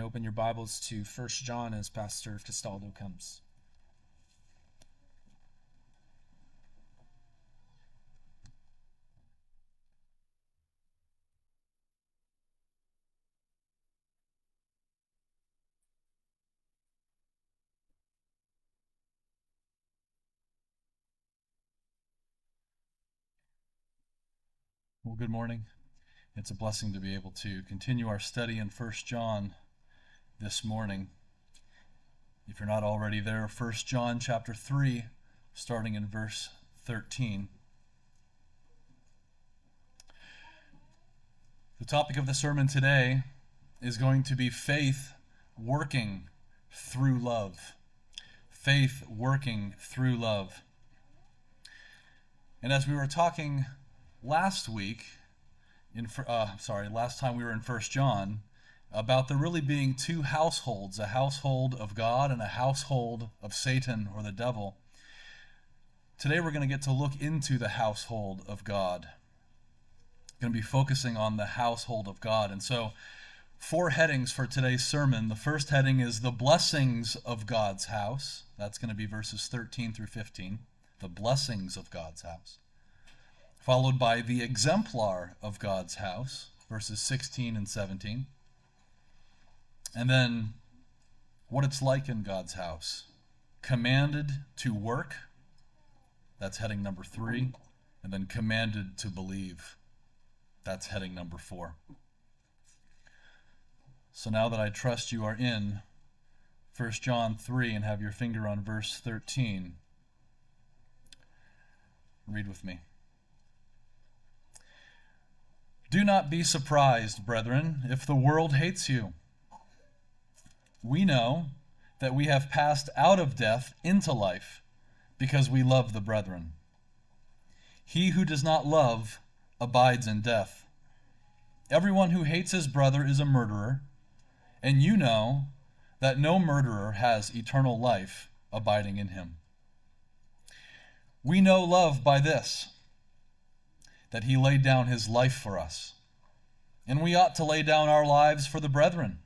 and open your Bibles to 1 John as Pastor Castaldo comes. Well, good morning. It's a blessing to be able to continue our study in 1 John this morning. If you're not already there, 1 John chapter 3, starting in verse 13. The topic of the sermon today is going to be faith working through love. Faith working through love. And as we were talking last week, in uh, sorry, last time we were in First John, about there really being two households: a household of God and a household of Satan or the devil. Today we're going to get to look into the household of God. Going to be focusing on the household of God, and so four headings for today's sermon. The first heading is the blessings of God's house. That's going to be verses 13 through 15. The blessings of God's house followed by the exemplar of God's house, verses 16 and 17. And then what it's like in God's house. Commanded to work, that's heading number three. And then commanded to believe, that's heading number four. So now that I trust you are in 1 John 3 and have your finger on verse 13, read with me. Do not be surprised, brethren, if the world hates you. We know that we have passed out of death into life because we love the brethren. He who does not love abides in death. Everyone who hates his brother is a murderer, and you know that no murderer has eternal life abiding in him. We know love by this that he laid down his life for us. And we ought to lay down our lives for the brethren.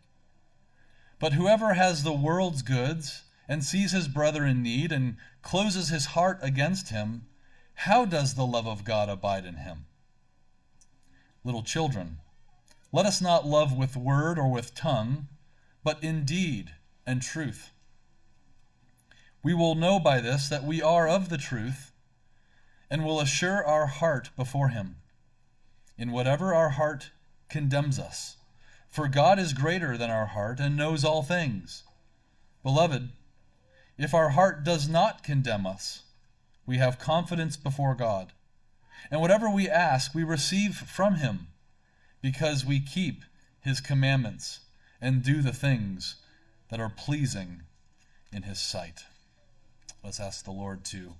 But whoever has the world's goods and sees his brother in need and closes his heart against him, how does the love of God abide in him? Little children, let us not love with word or with tongue, but in deed and truth. We will know by this that we are of the truth and will assure our heart before him in whatever our heart condemns us. For God is greater than our heart and knows all things. Beloved, if our heart does not condemn us, we have confidence before God. And whatever we ask, we receive from him, because we keep his commandments and do the things that are pleasing in his sight. Let's ask the Lord to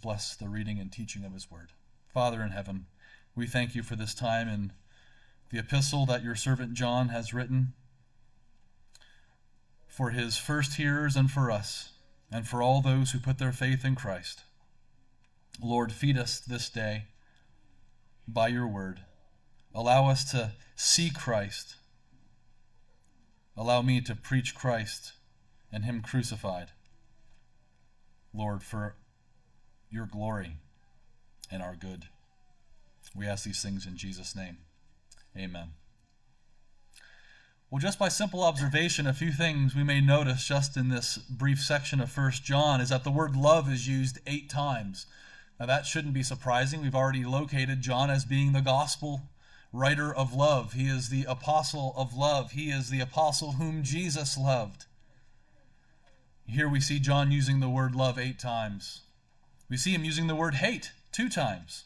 bless the reading and teaching of his word. Father in heaven, we thank you for this time and the epistle that your servant John has written for his first hearers and for us, and for all those who put their faith in Christ. Lord, feed us this day by your word. Allow us to see Christ. Allow me to preach Christ and him crucified. Lord, for your glory and our good. We ask these things in Jesus' name. Amen. Well, just by simple observation, a few things we may notice just in this brief section of First John is that the word love is used eight times. Now, that shouldn't be surprising. We've already located John as being the gospel writer of love. He is the apostle of love. He is the apostle whom Jesus loved. Here we see John using the word love eight times. We see him using the word hate two times.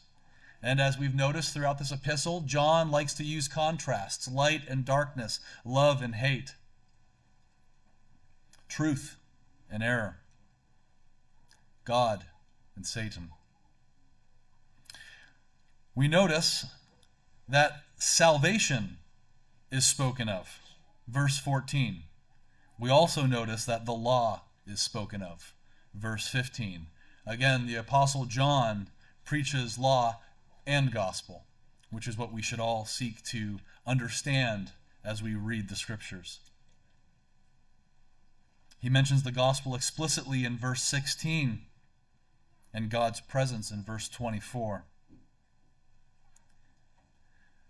And as we've noticed throughout this epistle, John likes to use contrasts light and darkness, love and hate, truth and error, God and Satan. We notice that salvation is spoken of. Verse 14. We also notice that the law is spoken of. Verse 15. Again, the Apostle John preaches law and gospel, which is what we should all seek to understand as we read the scriptures. He mentions the gospel explicitly in verse 16 and God's presence in verse 24.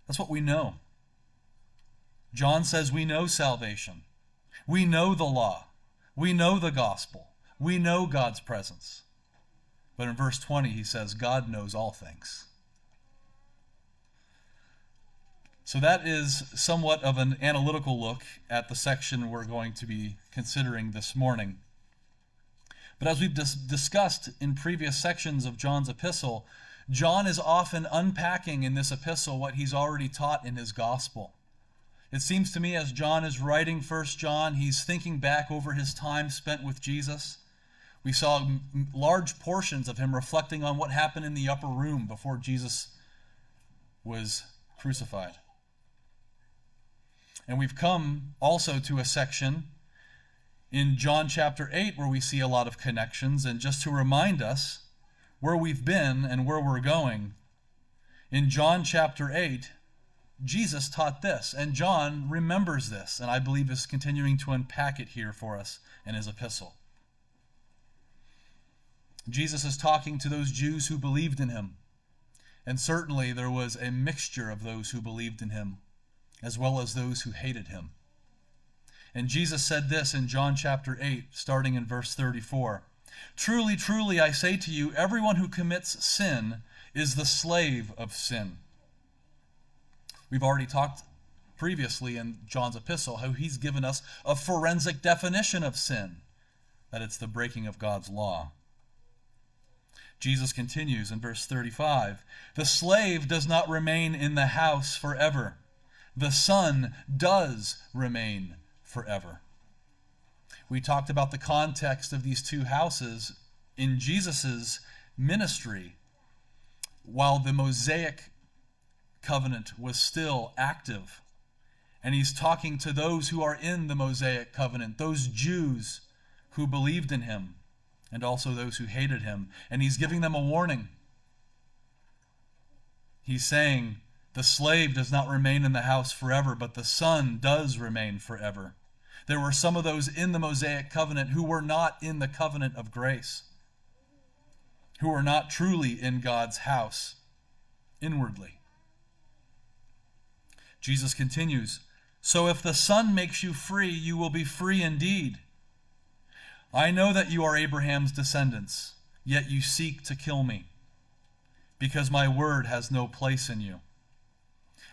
That's what we know. John says we know salvation. We know the law. We know the gospel. We know God's presence. But in verse 20, he says, God knows all things. So that is somewhat of an analytical look at the section we're going to be considering this morning. But as we've dis- discussed in previous sections of John's epistle, John is often unpacking in this epistle what he's already taught in his gospel. It seems to me as John is writing First John, he's thinking back over his time spent with Jesus. We saw m- large portions of him reflecting on what happened in the upper room before Jesus was crucified. And we've come also to a section in John chapter 8 where we see a lot of connections. And just to remind us where we've been and where we're going, in John chapter 8, Jesus taught this, and John remembers this, and I believe is continuing to unpack it here for us in his epistle. Jesus is talking to those Jews who believed in him, and certainly there was a mixture of those who believed in him, as well as those who hated him. And Jesus said this in John chapter 8, starting in verse 34 Truly, truly, I say to you, everyone who commits sin is the slave of sin. We've already talked previously in John's epistle how he's given us a forensic definition of sin that it's the breaking of God's law. Jesus continues in verse 35 The slave does not remain in the house forever, the son does remain forever. We talked about the context of these two houses in Jesus' ministry while the Mosaic covenant was still active. And he's talking to those who are in the Mosaic covenant, those Jews who believed in him, and also those who hated him. And he's giving them a warning. He's saying, The slave does not remain in the house forever, but the son does remain forever. There were some of those in the Mosaic covenant who were not in the covenant of grace, who were not truly in God's house inwardly. Jesus continues So if the Son makes you free, you will be free indeed. I know that you are Abraham's descendants, yet you seek to kill me, because my word has no place in you.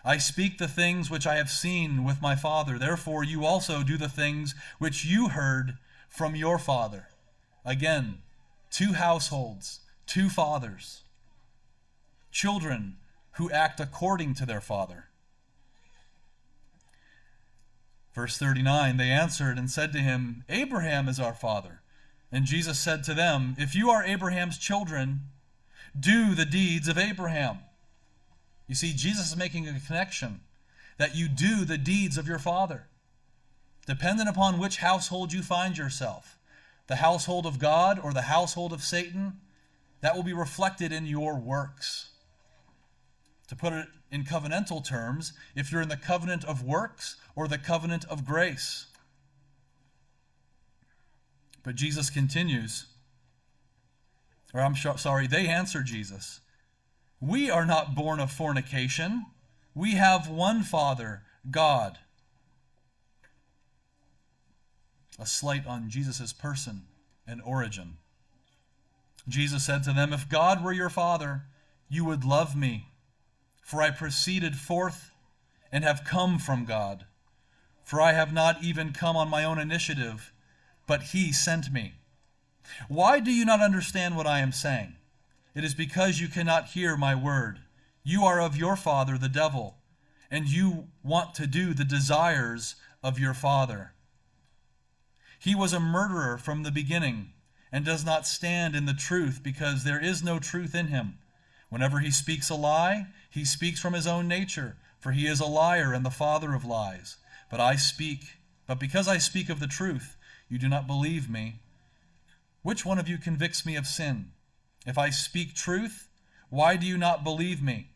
I speak the things which I have seen with my Father. Therefore, you also do the things which you heard from your father. Again, two households, two fathers, children who act according to their father. Verse 39 They answered and said to him, Abraham is our father. And Jesus said to them, If you are Abraham's children, do the deeds of Abraham. You see, Jesus is making a connection that you do the deeds of your father. Dependent upon which household you find yourself, the household of God or the household of Satan, that will be reflected in your works. To put it in covenantal terms, if you're in the covenant of works or the covenant of grace. But Jesus continues, or I'm sorry, they answer Jesus. We are not born of fornication. We have one Father, God. A slight on Jesus' person and origin. Jesus said to them, If God were your Father, you would love me, for I proceeded forth and have come from God. For I have not even come on my own initiative, but He sent me. Why do you not understand what I am saying? It is because you cannot hear my word. You are of your father, the devil, and you want to do the desires of your father. He was a murderer from the beginning and does not stand in the truth because there is no truth in him. Whenever he speaks a lie, he speaks from his own nature, for he is a liar and the father of lies. But I speak, but because I speak of the truth, you do not believe me. Which one of you convicts me of sin? If I speak truth, why do you not believe me?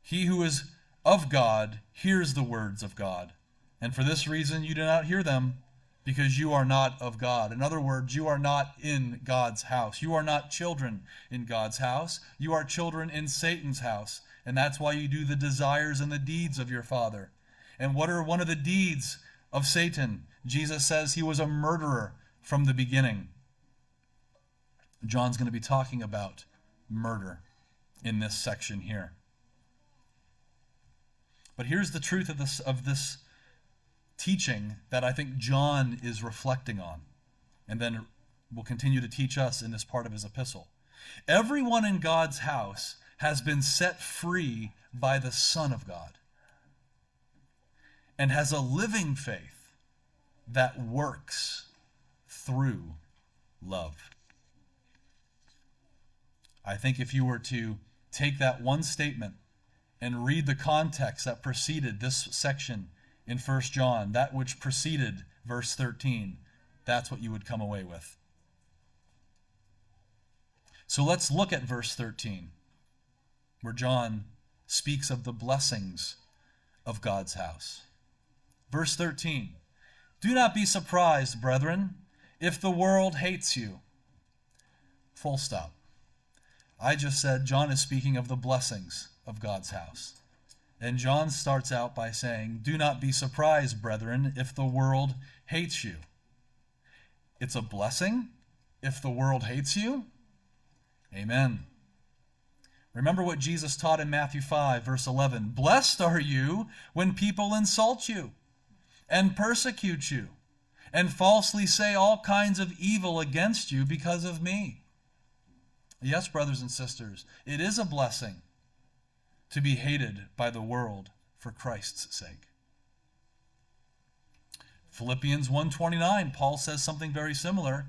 He who is of God hears the words of God. And for this reason you do not hear them, because you are not of God. In other words, you are not in God's house. You are not children in God's house. You are children in Satan's house. And that's why you do the desires and the deeds of your father. And what are one of the deeds of Satan? Jesus says he was a murderer from the beginning. John's going to be talking about murder in this section here. But here's the truth of this of this teaching that I think John is reflecting on, and then will continue to teach us in this part of his epistle. Everyone in God's house has been set free by the Son of God and has a living faith that works through love. I think if you were to take that one statement and read the context that preceded this section in 1 John, that which preceded verse 13, that's what you would come away with. So let's look at verse 13, where John speaks of the blessings of God's house. Verse 13 Do not be surprised, brethren, if the world hates you. Full stop. I just said John is speaking of the blessings of God's house. And John starts out by saying, Do not be surprised, brethren, if the world hates you. It's a blessing if the world hates you. Amen. Remember what Jesus taught in Matthew 5, verse 11 Blessed are you when people insult you and persecute you and falsely say all kinds of evil against you because of me. Yes, brothers and sisters, it is a blessing to be hated by the world for Christ's sake. Philippians 1:29 Paul says something very similar,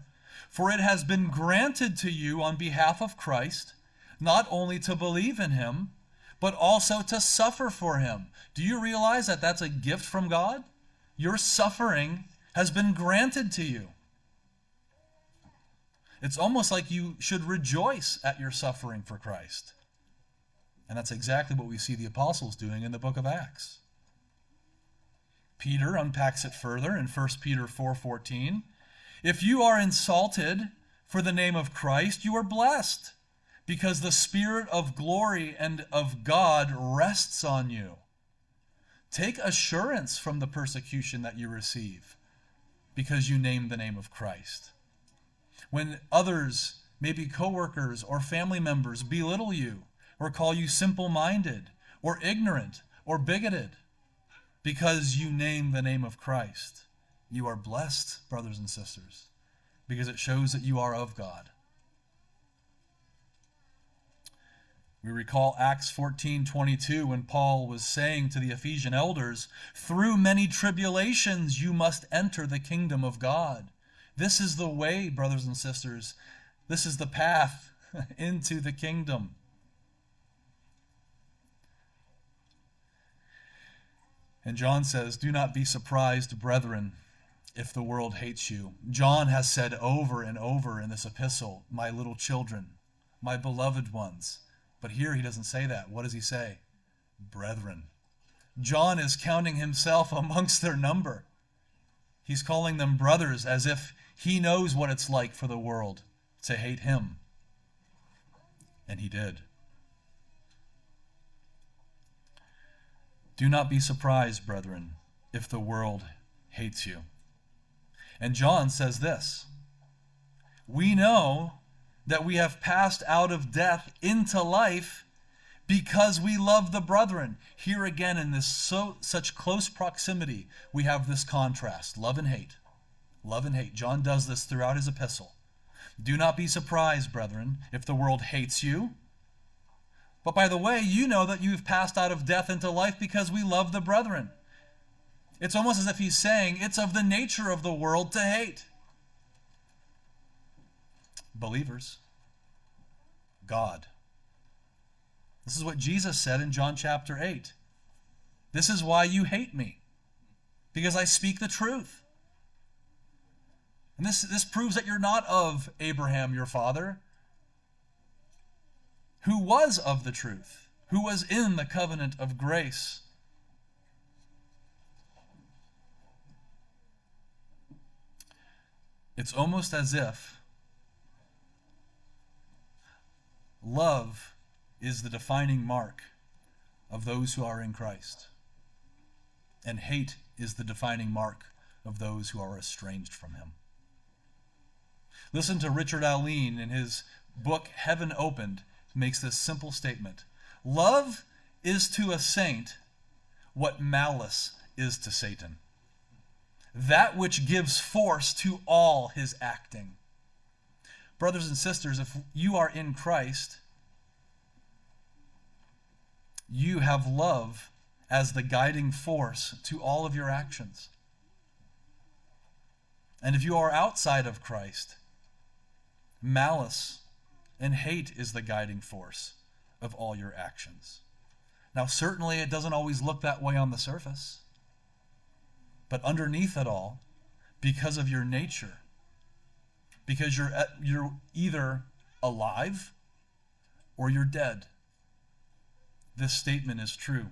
for it has been granted to you on behalf of Christ not only to believe in him, but also to suffer for him. Do you realize that that's a gift from God? Your suffering has been granted to you. It's almost like you should rejoice at your suffering for Christ. And that's exactly what we see the apostles doing in the book of Acts. Peter unpacks it further in 1 Peter 4:14. If you are insulted for the name of Christ, you are blessed, because the spirit of glory and of God rests on you. Take assurance from the persecution that you receive because you name the name of Christ when others, maybe coworkers or family members, belittle you or call you simple minded or ignorant or bigoted because you name the name of Christ. You are blessed, brothers and sisters, because it shows that you are of God. We recall Acts 14:22 when Paul was saying to the Ephesian elders, "Through many tribulations you must enter the kingdom of God." This is the way, brothers and sisters. This is the path into the kingdom. And John says, Do not be surprised, brethren, if the world hates you. John has said over and over in this epistle, My little children, my beloved ones. But here he doesn't say that. What does he say? Brethren. John is counting himself amongst their number. He's calling them brothers as if he knows what it's like for the world to hate him. And he did. Do not be surprised, brethren, if the world hates you. And John says this We know that we have passed out of death into life because we love the brethren. Here again, in this so such close proximity, we have this contrast love and hate. Love and hate. John does this throughout his epistle. Do not be surprised, brethren, if the world hates you. But by the way, you know that you've passed out of death into life because we love the brethren. It's almost as if he's saying it's of the nature of the world to hate. Believers, God. This is what Jesus said in John chapter 8. This is why you hate me, because I speak the truth. And this, this proves that you're not of Abraham your father, who was of the truth, who was in the covenant of grace. It's almost as if love is the defining mark of those who are in Christ, and hate is the defining mark of those who are estranged from Him. Listen to Richard Alleine in his book Heaven Opened makes this simple statement. Love is to a saint what malice is to Satan. That which gives force to all his acting. Brothers and sisters, if you are in Christ, you have love as the guiding force to all of your actions. And if you are outside of Christ, malice and hate is the guiding force of all your actions. Now, certainly it doesn't always look that way on the surface, but underneath it all, because of your nature, because you're, uh, you're either alive or you're dead. This statement is true.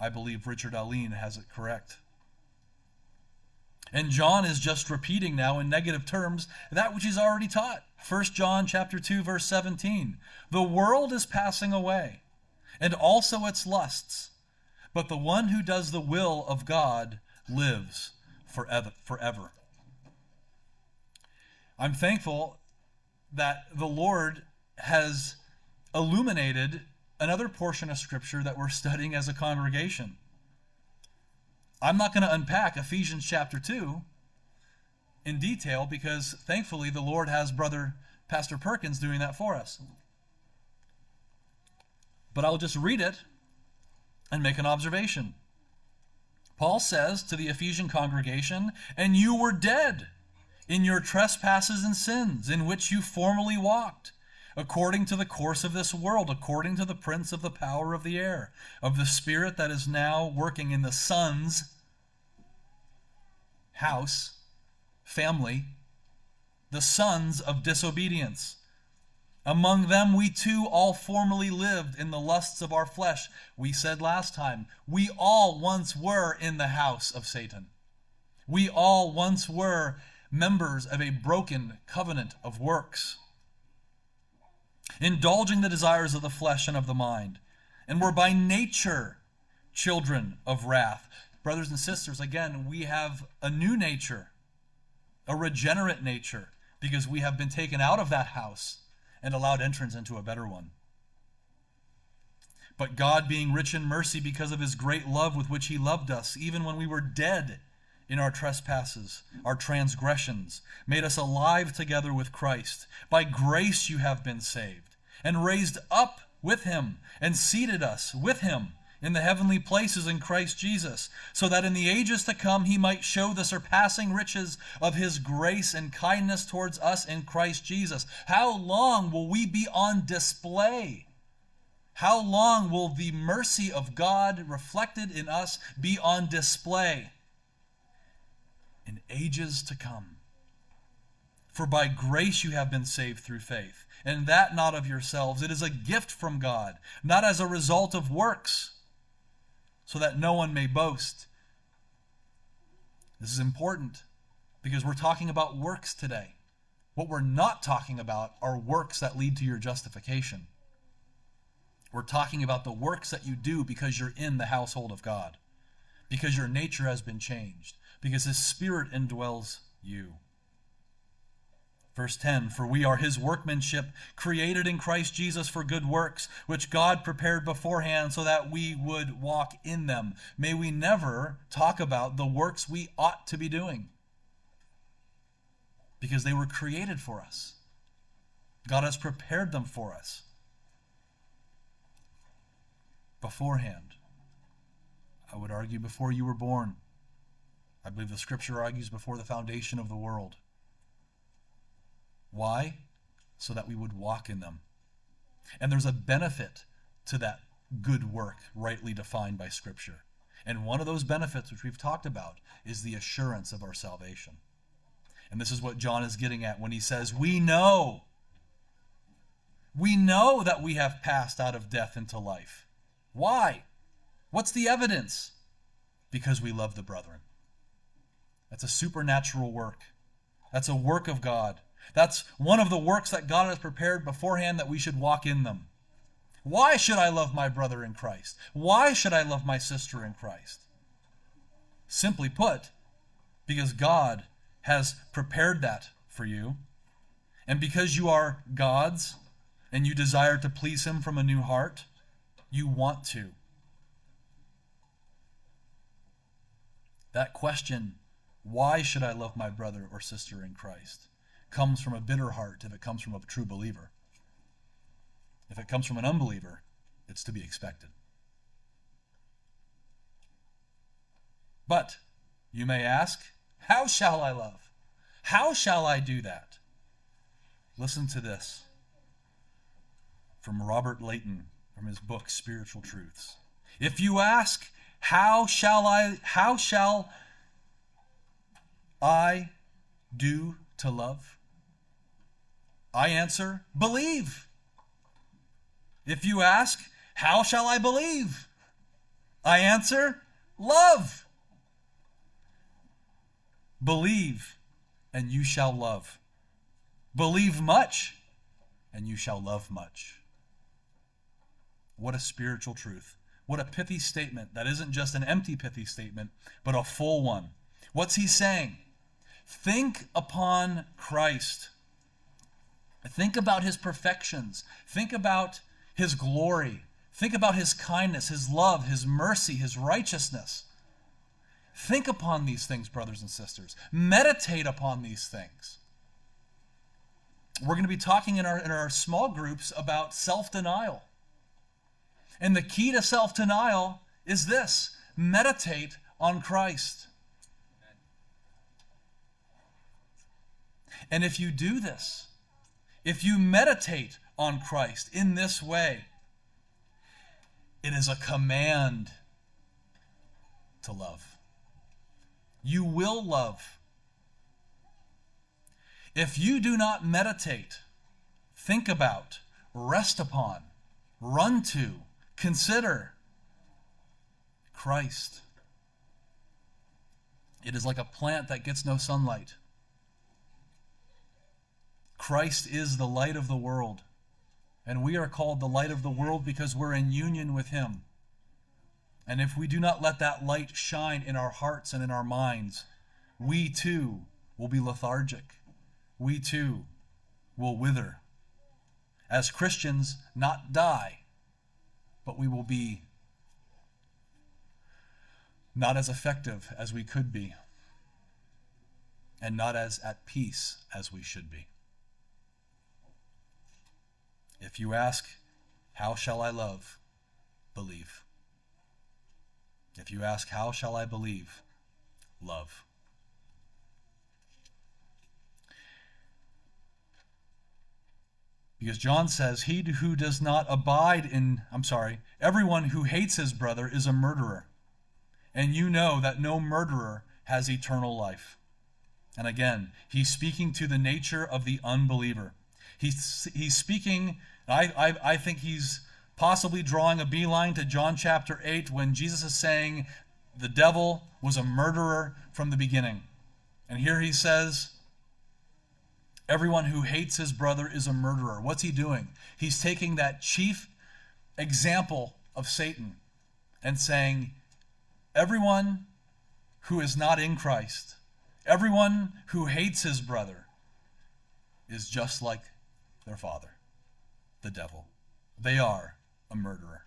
I believe Richard Alleine has it correct. And John is just repeating now in negative terms that which he's already taught. 1 John chapter 2 verse 17. The world is passing away, and also its lusts, but the one who does the will of God lives forever. forever. I'm thankful that the Lord has illuminated another portion of scripture that we're studying as a congregation. I'm not going to unpack Ephesians chapter 2 in detail because thankfully the Lord has brother Pastor Perkins doing that for us. But I'll just read it and make an observation. Paul says to the Ephesian congregation, And you were dead in your trespasses and sins, in which you formerly walked according to the course of this world, according to the prince of the power of the air, of the spirit that is now working in the son's house, family, the sons of disobedience. Among them we too all formerly lived in the lusts of our flesh. We said last time, we all once were in the house of Satan. We all once were members of a broken covenant of works indulging the desires of the flesh and of the mind, and were by nature children of wrath. Brothers and sisters, again, we have a new nature, a regenerate nature, because we have been taken out of that house and allowed entrance into a better one. But God, being rich in mercy because of his great love with which he loved us, even when we were dead in our trespasses, our transgressions, made us alive together with Christ. By grace you have been saved, and raised up with him, and seated us with him in the heavenly places in Christ Jesus, so that in the ages to come he might show the surpassing riches of his grace and kindness towards us in Christ Jesus. How long will we be on display? How long will the mercy of God reflected in us be on display? In ages to come. For by grace you have been saved through faith, and that not of yourselves. It is a gift from God, not as a result of works, so that no one may boast. This is important because we're talking about works today. What we're not talking about are works that lead to your justification. We're talking about the works that you do because you're in the household of God, because your nature has been changed, because his spirit indwells you. Verse 10 For we are his workmanship, created in Christ Jesus for good works, which God prepared beforehand so that we would walk in them. May we never talk about the works we ought to be doing, because they were created for us. God has prepared them for us beforehand. I would argue before you were born. I believe the scripture argues before the foundation of the world. Why? So that we would walk in them. And there's a benefit to that good work rightly defined by scripture. And one of those benefits, which we've talked about, is the assurance of our salvation. And this is what John is getting at when he says, We know. We know that we have passed out of death into life. Why? What's the evidence? Because we love the brethren. That's a supernatural work. That's a work of God. That's one of the works that God has prepared beforehand that we should walk in them. Why should I love my brother in Christ? Why should I love my sister in Christ? Simply put, because God has prepared that for you, and because you are God's and you desire to please Him from a new heart, you want to. That question, why should I love my brother or sister in Christ, comes from a bitter heart if it comes from a true believer. If it comes from an unbeliever, it's to be expected. But you may ask, How shall I love? How shall I do that? Listen to this from Robert Leighton from his book Spiritual Truths. If you ask, How shall I how shall I do to love? I answer, Believe. If you ask, How shall I believe? I answer, Love. Believe, and you shall love. Believe much, and you shall love much. What a spiritual truth. What a pithy statement. That isn't just an empty pithy statement, but a full one. What's he saying? Think upon Christ. Think about his perfections. Think about his glory. Think about his kindness, his love, his mercy, his righteousness. Think upon these things, brothers and sisters. Meditate upon these things. We're going to be talking in our, in our small groups about self denial. And the key to self denial is this meditate on Christ. And if you do this, if you meditate on Christ in this way, it is a command to love. You will love. If you do not meditate, think about, rest upon, run to, consider Christ, it is like a plant that gets no sunlight. Christ is the light of the world. And we are called the light of the world because we're in union with Him. And if we do not let that light shine in our hearts and in our minds, we too will be lethargic. We too will wither. As Christians, not die, but we will be not as effective as we could be, and not as at peace as we should be. If you ask, How shall I love? Believe. If you ask, How shall I believe? Love. Because John says, He who does not abide in, I'm sorry, everyone who hates his brother is a murderer. And you know that no murderer has eternal life. And again, he's speaking to the nature of the unbeliever. He's, he's speaking, I, I, I think he's possibly drawing a beeline to John chapter 8 when Jesus is saying the devil was a murderer from the beginning. And here he says, Everyone who hates his brother is a murderer. What's he doing? He's taking that chief example of Satan and saying, Everyone who is not in Christ, everyone who hates his brother, is just like their father, the devil. They are a murderer.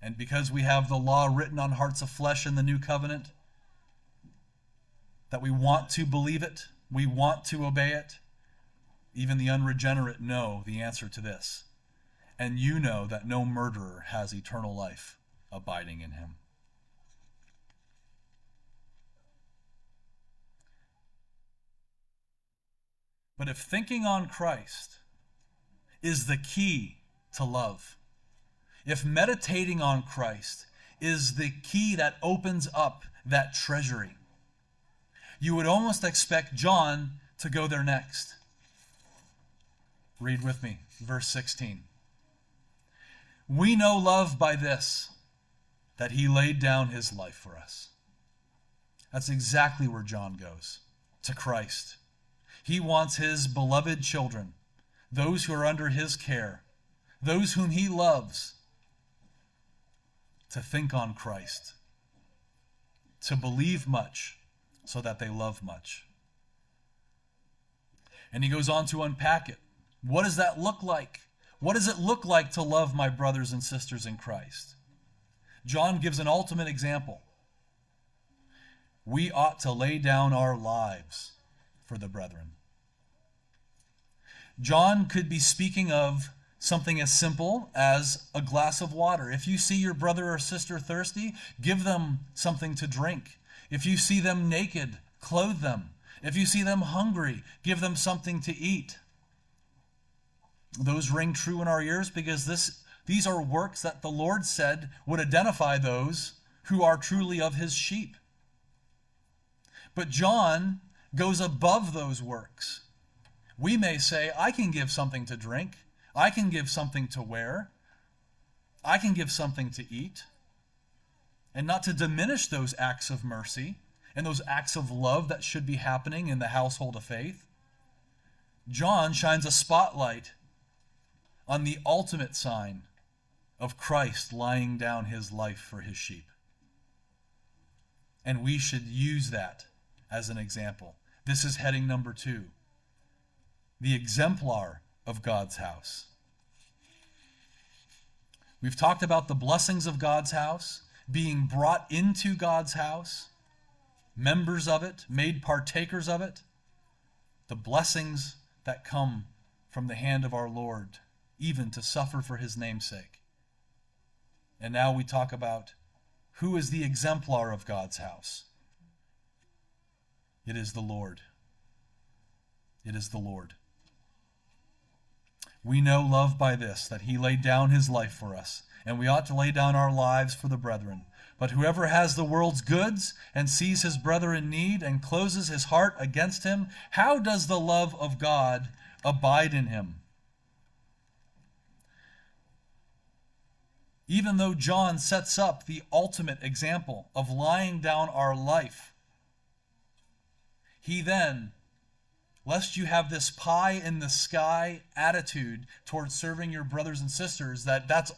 And because we have the law written on hearts of flesh in the new covenant, that we want to believe it, we want to obey it, even the unregenerate know the answer to this. And you know that no murderer has eternal life abiding in him. But if thinking on Christ is the key to love, if meditating on Christ is the key that opens up that treasury, you would almost expect John to go there next. Read with me, verse 16. We know love by this, that he laid down his life for us. That's exactly where John goes to Christ. He wants his beloved children, those who are under his care, those whom he loves, to think on Christ, to believe much so that they love much. And he goes on to unpack it. What does that look like? What does it look like to love my brothers and sisters in Christ? John gives an ultimate example. We ought to lay down our lives for the brethren. John could be speaking of something as simple as a glass of water. If you see your brother or sister thirsty, give them something to drink. If you see them naked, clothe them. If you see them hungry, give them something to eat. Those ring true in our ears because this, these are works that the Lord said would identify those who are truly of his sheep. But John goes above those works. We may say, I can give something to drink, I can give something to wear, I can give something to eat. And not to diminish those acts of mercy and those acts of love that should be happening in the household of faith. John shines a spotlight on the ultimate sign of Christ laying down his life for his sheep. And we should use that as an example. This is heading number two the exemplar of God's house. We've talked about the blessings of God's house, being brought into God's house, members of it, made partakers of it, the blessings that come from the hand of our Lord, even to suffer for his namesake. And now we talk about who is the exemplar of God's house. It is the Lord. It is the Lord. We know love by this, that he laid down his life for us, and we ought to lay down our lives for the brethren. But whoever has the world's goods and sees his brother in need and closes his heart against him, how does the love of God abide in him? Even though John sets up the ultimate example of lying down our life, he then, lest you have this pie in the sky attitude towards serving your brothers and sisters, that that's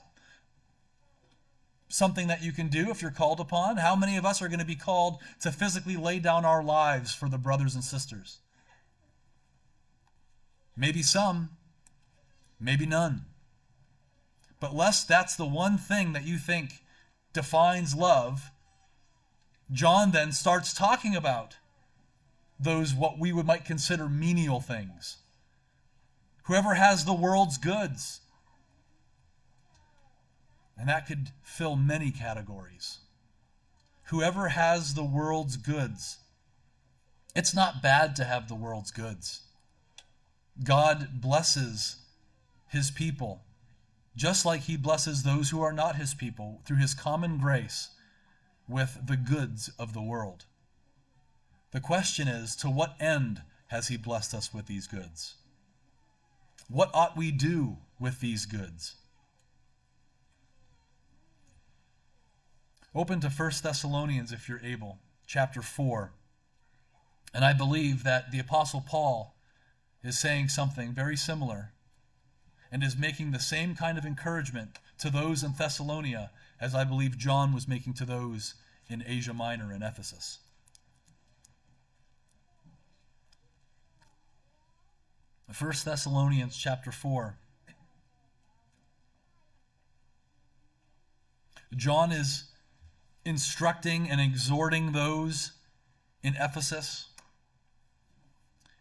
something that you can do if you're called upon. How many of us are going to be called to physically lay down our lives for the brothers and sisters? Maybe some, maybe none. But lest that's the one thing that you think defines love, John then starts talking about those what we would might consider menial things. Whoever has the world's goods. And that could fill many categories. Whoever has the world's goods. It's not bad to have the world's goods. God blesses his people just like he blesses those who are not his people through his common grace with the goods of the world. The question is to what end has he blessed us with these goods? What ought we do with these goods? Open to 1 Thessalonians if you're able, chapter 4. And I believe that the Apostle Paul is saying something very similar and is making the same kind of encouragement to those in Thessalonia as I believe John was making to those in Asia Minor and Ephesus. First Thessalonians chapter 4. John is instructing and exhorting those in Ephesus.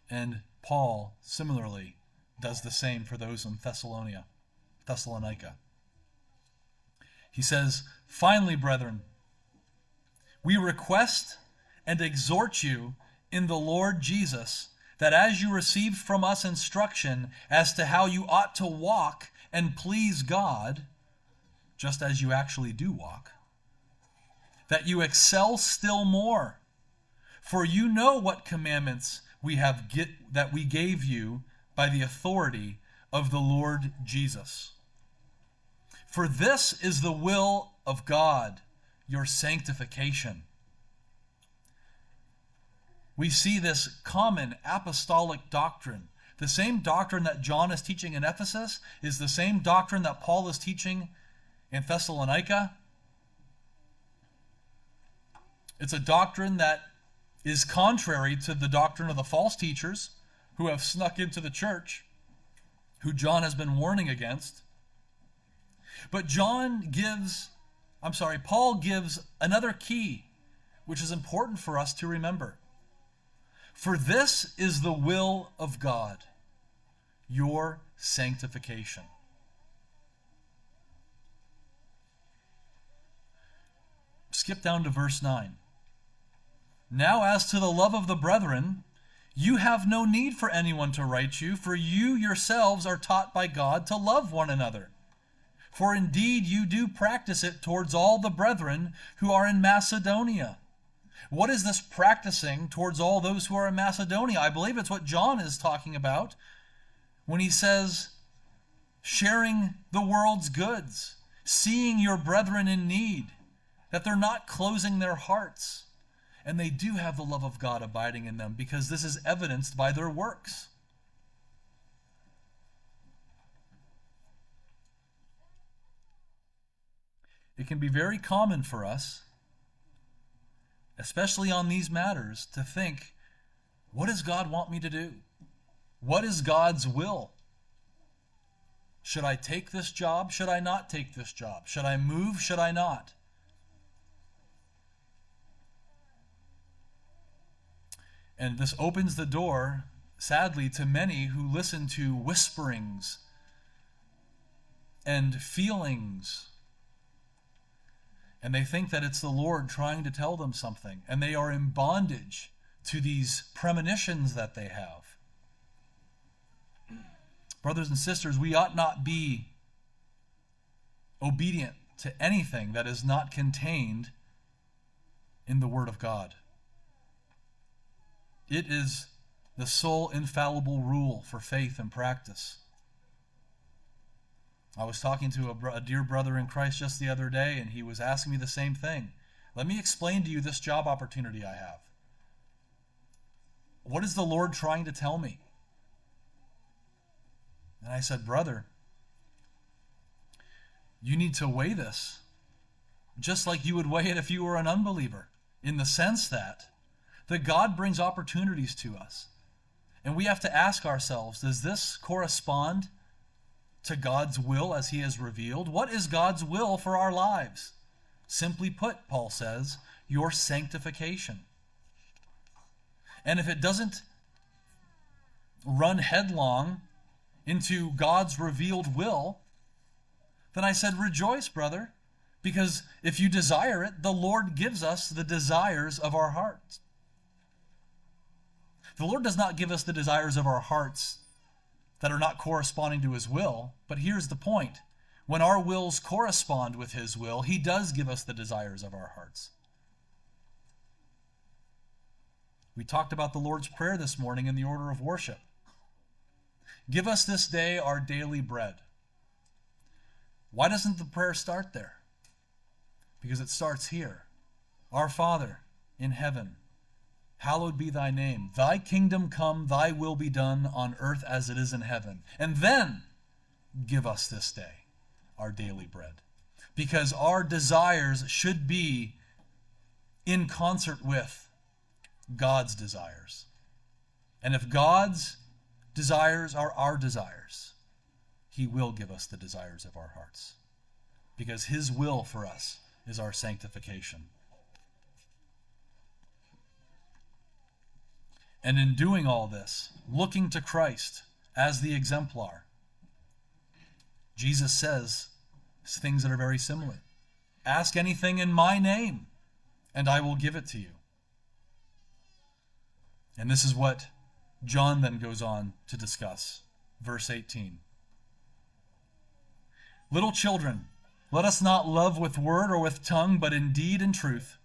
And Paul, similarly, does the same for those in Thessalonica. Thessalonica. He says, Finally, brethren, we request and exhort you in the Lord Jesus that as you received from us instruction as to how you ought to walk and please God, just as you actually do walk, that you excel still more. For you know what commandments we have get, that we gave you by the authority of the Lord Jesus. For this is the will of God, your sanctification we see this common apostolic doctrine. The same doctrine that John is teaching in Ephesus is the same doctrine that Paul is teaching in Thessalonica. It's a doctrine that is contrary to the doctrine of the false teachers who have snuck into the church, who John has been warning against. But John gives, I'm sorry, Paul gives another key, which is important for us to remember. For this is the will of God, your sanctification. Skip down to verse 9. Now, as to the love of the brethren, you have no need for anyone to write you, for you yourselves are taught by God to love one another. For indeed you do practice it towards all the brethren who are in Macedonia. What is this practicing towards all those who are in Macedonia? I believe it's what John is talking about when he says, sharing the world's goods, seeing your brethren in need, that they're not closing their hearts, and they do have the love of God abiding in them because this is evidenced by their works. It can be very common for us especially on these matters, to think, what does God want me to do? What is God's will? Should I take this job? Should I not take this job? Should I move? Should I not? And this opens the door, sadly, to many who listen to whisperings and feelings and they think that it's the Lord trying to tell them something, and they are in bondage to these premonitions that they have. Brothers and sisters, we ought not be obedient to anything that is not contained in the Word of God. It is the sole infallible rule for faith and practice. I was talking to a, a, dear brother in Christ just the other day, and he was asking me the same thing. Let me explain to you this job opportunity I have. What is the Lord trying to tell me? And I said, Brother, you need to weigh this just like you would weigh it if you were an unbeliever, in the sense that that God brings opportunities to us. And we have to ask ourselves, does this correspond to God's will as He has revealed. What is God's will for our lives? Simply put, Paul says, your sanctification. And if it doesn't run headlong into God's revealed will, then I said, Rejoice, brother, because if you desire it, the Lord gives us the desires of our hearts. The Lord does not give us the desires of our hearts that are not corresponding to his will. But here's the point when our wills correspond with his will, he does give us the desires of our hearts. We talked about the Lord's Prayer this morning in the order of worship. Give us this day our daily bread. Why doesn't the prayer start there? Because it starts here. Our Father in heaven Hallowed be thy name. Thy kingdom come, thy will be done on earth as it is in heaven. And then give us this day our daily bread. Because our desires should be in concert with God's desires. And if God's desires are our desires, He will give us the desires of our hearts. Because His will for us is our sanctification. And in doing all this, looking to Christ as the exemplar, Jesus says things that are very similar. Ask anything in my name, and I will give it to you. And this is what John then goes on to discuss. Verse 18. Little children, let us not love with word or with tongue, but in deed and truth.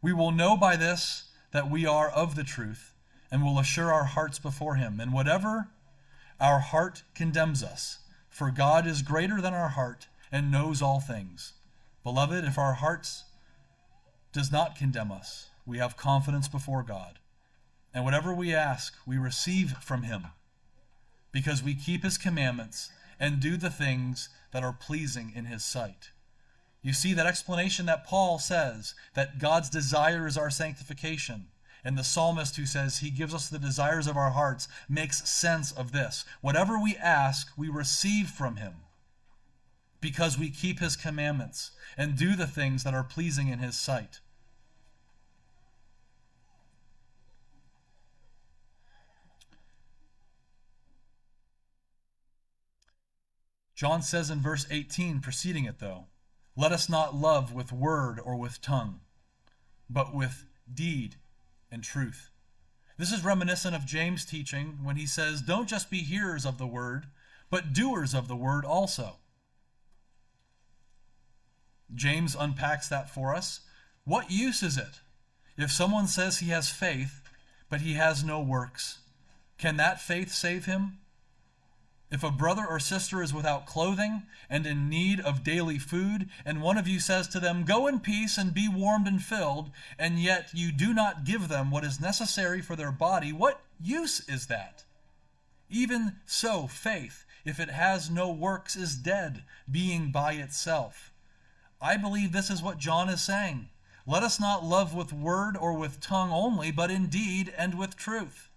We will know by this that we are of the truth and will assure our hearts before him. And whatever our heart condemns us, for God is greater than our heart and knows all things. Beloved, if our hearts does not condemn us, we have confidence before God. And whatever we ask, we receive from him, because we keep his commandments and do the things that are pleasing in his sight. You see that explanation that Paul says that God's desire is our sanctification. And the psalmist who says he gives us the desires of our hearts makes sense of this. Whatever we ask, we receive from him because we keep his commandments and do the things that are pleasing in his sight. John says in verse 18, preceding it though, let us not love with word or with tongue, but with deed and truth. This is reminiscent of James' teaching when he says, Don't just be hearers of the word, but doers of the word also. James unpacks that for us. What use is it if someone says he has faith, but he has no works? Can that faith save him? If a brother or sister is without clothing and in need of daily food, and one of you says to them, Go in peace and be warmed and filled, and yet you do not give them what is necessary for their body, what use is that? Even so, faith, if it has no works, is dead, being by itself. I believe this is what John is saying. Let us not love with word or with tongue only, but in deed and with truth.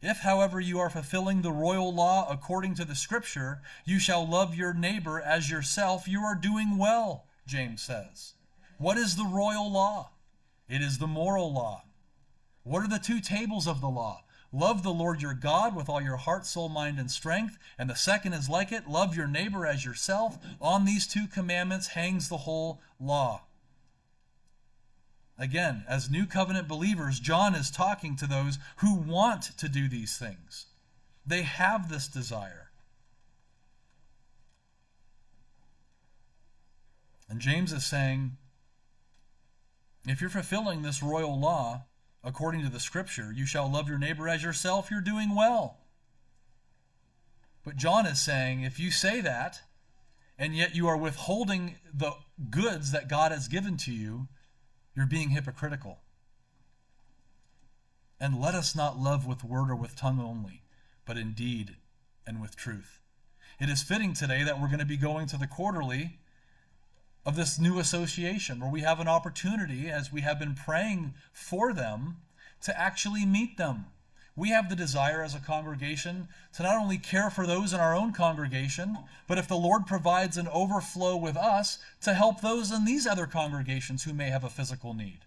If, however, you are fulfilling the royal law according to the Scripture, you shall love your neighbor as yourself, you are doing well, James says. What is the royal law? It is the moral law. What are the two tables of the law? Love the Lord your God with all your heart, soul, mind, and strength. And the second is like it love your neighbor as yourself. On these two commandments hangs the whole law. Again, as new covenant believers, John is talking to those who want to do these things. They have this desire. And James is saying if you're fulfilling this royal law according to the scripture, you shall love your neighbor as yourself, you're doing well. But John is saying if you say that, and yet you are withholding the goods that God has given to you, you're being hypocritical. And let us not love with word or with tongue only, but in deed and with truth. It is fitting today that we're going to be going to the quarterly of this new association where we have an opportunity, as we have been praying for them, to actually meet them. We have the desire as a congregation to not only care for those in our own congregation, but if the Lord provides an overflow with us, to help those in these other congregations who may have a physical need.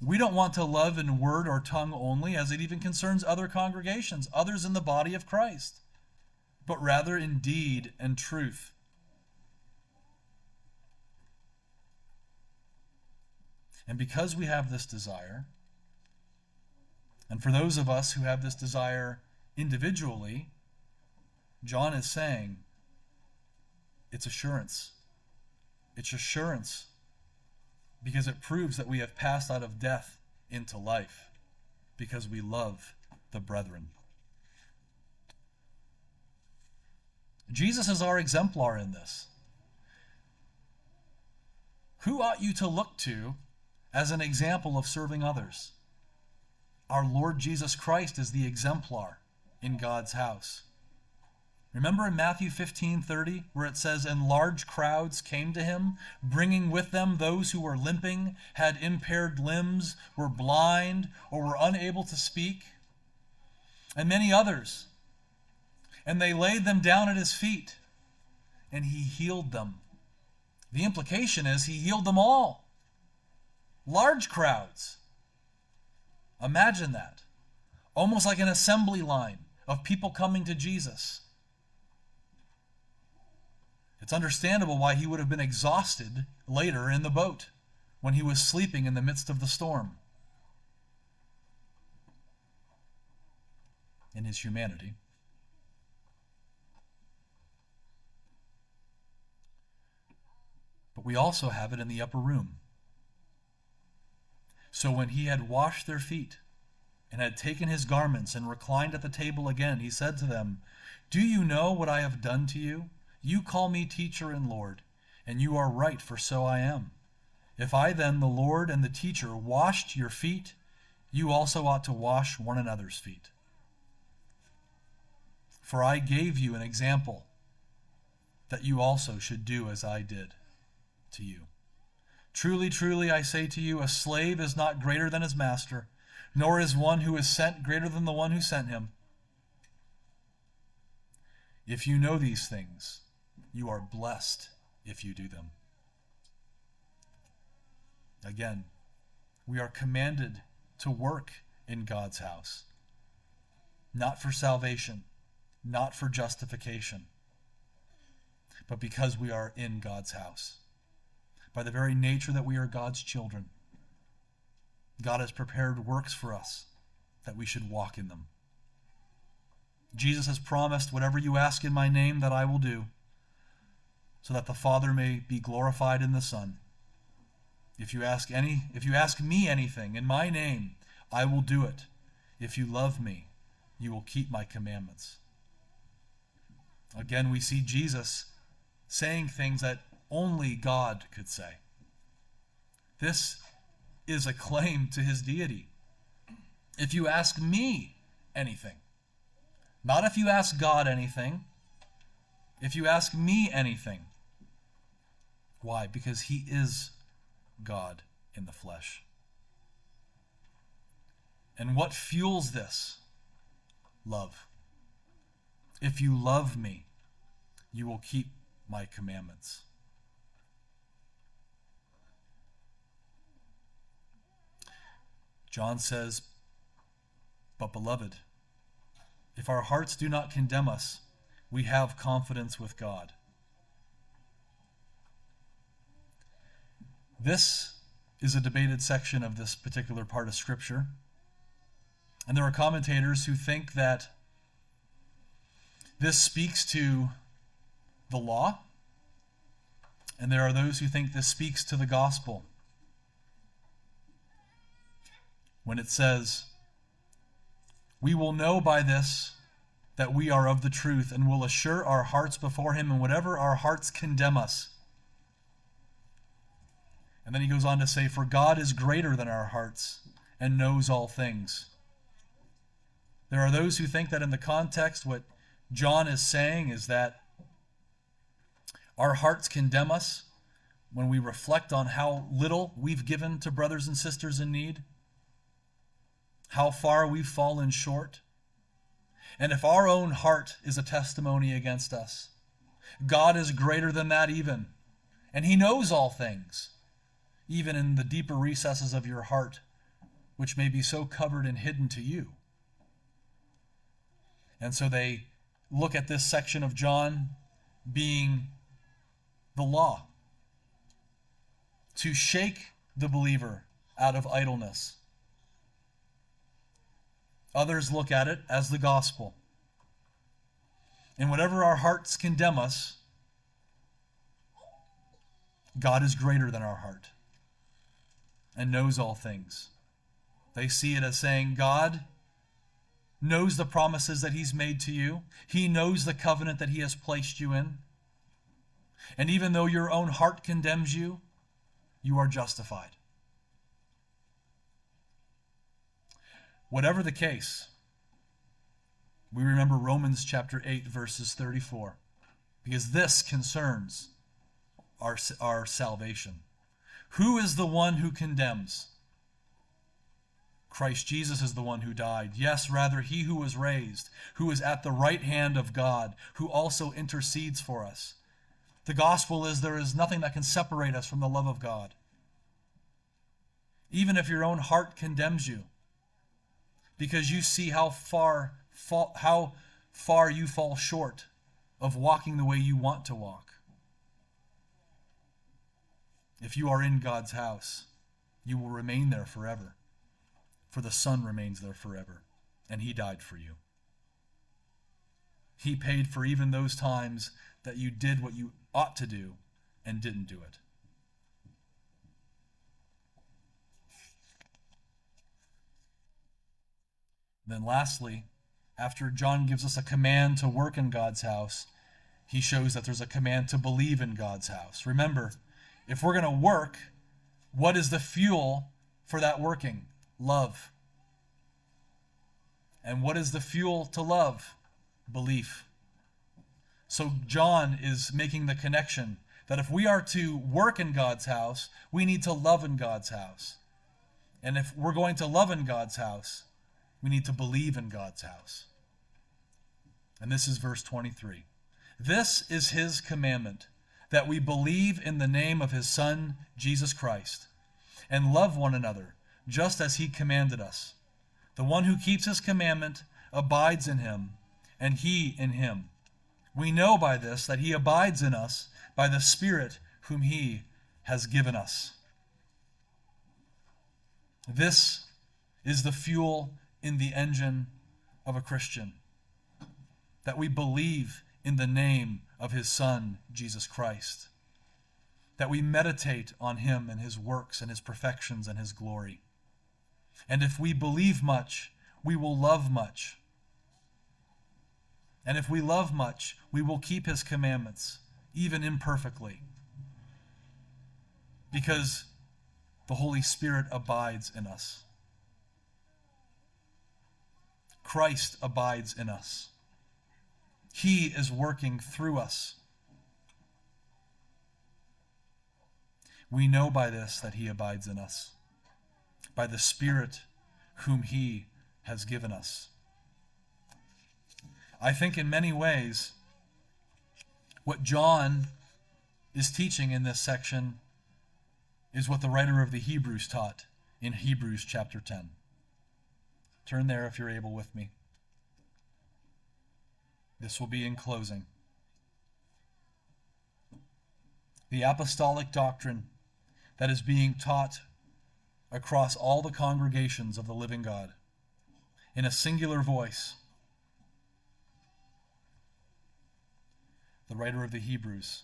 We don't want to love in word or tongue only, as it even concerns other congregations, others in the body of Christ, but rather in deed and truth. And because we have this desire, and for those of us who have this desire individually, John is saying it's assurance. It's assurance because it proves that we have passed out of death into life because we love the brethren. Jesus is our exemplar in this. Who ought you to look to as an example of serving others? Our Lord Jesus Christ is the exemplar in God's house. Remember in Matthew 15 30, where it says, And large crowds came to him, bringing with them those who were limping, had impaired limbs, were blind, or were unable to speak, and many others. And they laid them down at his feet, and he healed them. The implication is he healed them all. Large crowds. Imagine that. Almost like an assembly line of people coming to Jesus. It's understandable why he would have been exhausted later in the boat when he was sleeping in the midst of the storm. In his humanity. But we also have it in the upper room. So when he had washed their feet and had taken his garments and reclined at the table again, he said to them, Do you know what I have done to you? You call me teacher and Lord, and you are right, for so I am. If I then, the Lord and the teacher, washed your feet, you also ought to wash one another's feet. For I gave you an example that you also should do as I did to you. Truly, truly, I say to you, a slave is not greater than his master, nor is one who is sent greater than the one who sent him. If you know these things, you are blessed if you do them. Again, we are commanded to work in God's house, not for salvation, not for justification, but because we are in God's house. By the very nature that we are God's children, God has prepared works for us that we should walk in them. Jesus has promised, Whatever you ask in my name, that I will do, so that the Father may be glorified in the Son. If you ask any if you ask me anything in my name, I will do it. If you love me, you will keep my commandments. Again, we see Jesus saying things that only God could say. This is a claim to his deity. If you ask me anything, not if you ask God anything, if you ask me anything. Why? Because he is God in the flesh. And what fuels this? Love. If you love me, you will keep my commandments. John says, But beloved, if our hearts do not condemn us, we have confidence with God. This is a debated section of this particular part of Scripture. And there are commentators who think that this speaks to the law, and there are those who think this speaks to the gospel. When it says, We will know by this that we are of the truth and will assure our hearts before Him, and whatever our hearts condemn us. And then he goes on to say, For God is greater than our hearts and knows all things. There are those who think that in the context, what John is saying is that our hearts condemn us when we reflect on how little we've given to brothers and sisters in need how far we've fallen short. And if our own heart is a testimony against us, God is greater than that, even. And He knows all things, even in the deeper recesses of your heart, which may be so covered and hidden to you. And so they look at this section of John being the law to shake the believer out of idleness Others look at it as the gospel. And whatever our hearts condemn us, God is greater than our heart and knows all things. They see it as saying, God knows the promises that He's made to you, He knows the covenant that He has placed you in. And even though your own heart condemns you, you are justified. Whatever the case, we remember Romans chapter 8, verses 34, because this concerns our, our salvation. Who is the one who condemns? Christ Jesus is the one who died. Yes, rather, he who was raised, who is at the right hand of God, who also intercedes for us. The gospel is there is nothing that can separate us from the love of God. Even if your own heart condemns you, because you see how far how far you fall short of walking the way you want to walk. If you are in God's house, you will remain there forever. For the Son remains there forever, and He died for you. He paid for even those times that you did what you ought to do and didn't do it. Then, lastly, after John gives us a command to work in God's house, he shows that there's a command to believe in God's house. Remember, if we're going to work, what is the fuel for that working? Love. And what is the fuel to love? Belief. So John is making the connection that if we are to work in God's house, we need to love in God's house. And if we're going to love in God's house, we need to believe in God's house. And this is verse 23. This is his commandment that we believe in the name of his Son, Jesus Christ, and love one another, just as he commanded us. The one who keeps his commandment abides in him, and he in him. We know by this that he abides in us by the Spirit whom he has given us. This is the fuel in the engine of a Christian that we believe in the name of his Son, Jesus Christ, that we meditate on him and his works and his perfections and his glory. And if we believe much, we will love much. And if we love much, we will keep his commandments, even imperfectly. Because the Holy Spirit abides in us. Christ abides in us. He is working through us. We know by this that He abides in us, by the Spirit whom He has given us. I think in many ways, what John is teaching in this section is what the writer of the Hebrews taught in Hebrews chapter 10. Turn there if you're able with me. This will be in closing. The apostolic doctrine that is being taught across all the congregations of the living God in a singular voice. The writer of the Hebrews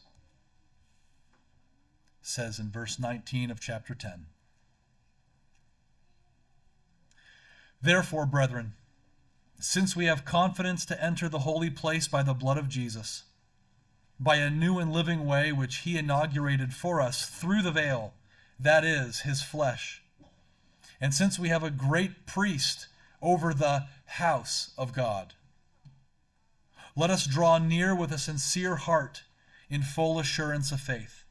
says in verse 19 of chapter 10 Therefore, brethren, since we have confidence to enter the holy place by the blood of Jesus, by a new and living way which he inaugurated for us through the veil, that is, his flesh. And since we have a great priest over the house of God, let us draw near with a sincere heart in full assurance of faith.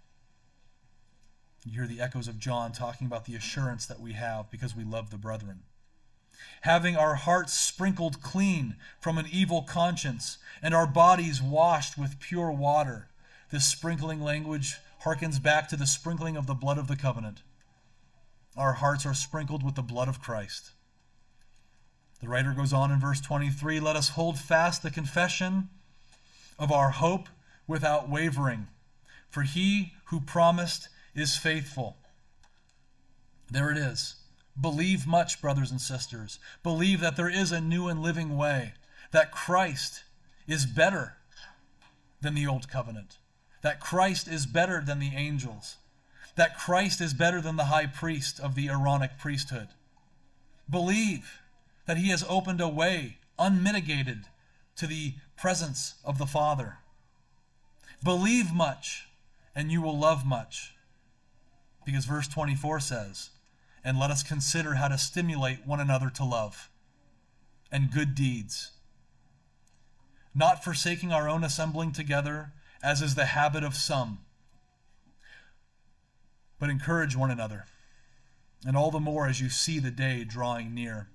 You hear the echoes of John talking about the assurance that we have because we love the brethren having our hearts sprinkled clean from an evil conscience and our bodies washed with pure water. This sprinkling language harkens back to the sprinkling of the blood of the covenant. Our hearts are sprinkled with the blood of Christ. The writer goes on in verse 23 Let us hold fast the confession of our hope without wavering, for he who promised is faithful. There it is. Believe much, brothers and sisters. Believe that there is a new and living way, that Christ is better than the old covenant, that Christ is better than the angels, that Christ is better than the high priest of the Aaronic priesthood. Believe that he has opened a way unmitigated to the presence of the Father. Believe much, and you will love much. Because verse 24 says, and let us consider how to stimulate one another to love and good deeds, not forsaking our own assembling together, as is the habit of some, but encourage one another, and all the more as you see the day drawing near.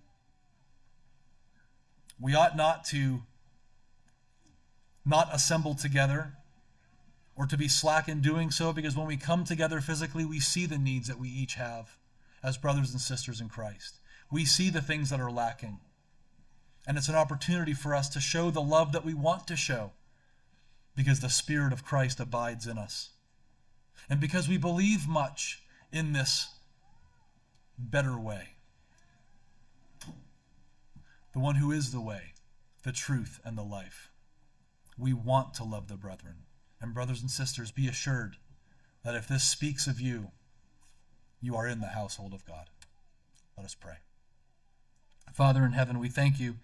We ought not to not assemble together or to be slack in doing so because when we come together physically, we see the needs that we each have as brothers and sisters in Christ. We see the things that are lacking. And it's an opportunity for us to show the love that we want to show because the Spirit of Christ abides in us. And because we believe much in this better way. The one who is the way, the truth, and the life. We want to love the brethren. And, brothers and sisters, be assured that if this speaks of you, you are in the household of God. Let us pray. Father in heaven, we thank you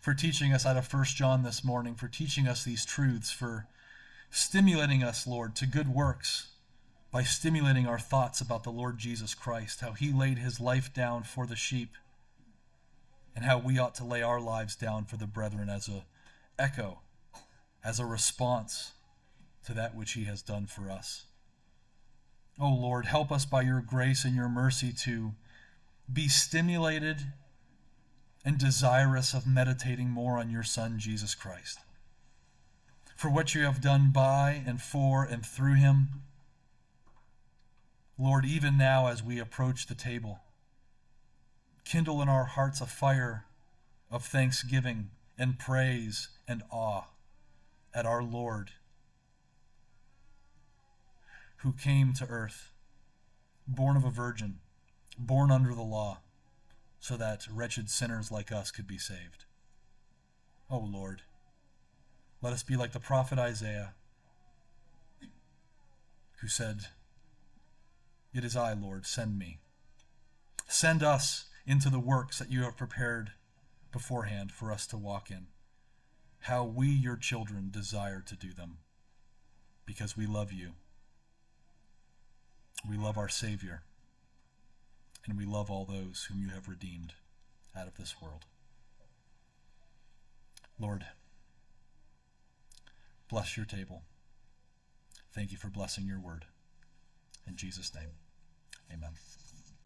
for teaching us out of First John this morning, for teaching us these truths, for stimulating us, Lord, to good works by stimulating our thoughts about the Lord Jesus Christ, how he laid his life down for the sheep, and how we ought to lay our lives down for the brethren as a echo, as a response to that which he has done for us. Oh Lord, help us by your grace and your mercy to be stimulated and desirous of meditating more on your Son, Jesus Christ. For what you have done by and for and through him. Lord, even now as we approach the table, kindle in our hearts a fire of thanksgiving and praise and awe at our Lord who came to earth, born of a virgin, born under the law, so that wretched sinners like us could be saved. O oh Lord, let us be like the prophet Isaiah, who said, It is I, Lord, send me. Send us into the works that you have prepared beforehand for us to walk in. How we, your children, desire to do them, because we love you. We love our Savior, and we love all those whom you have redeemed out of this world. Lord, bless your table. Thank you for blessing your word. In Jesus' name, amen.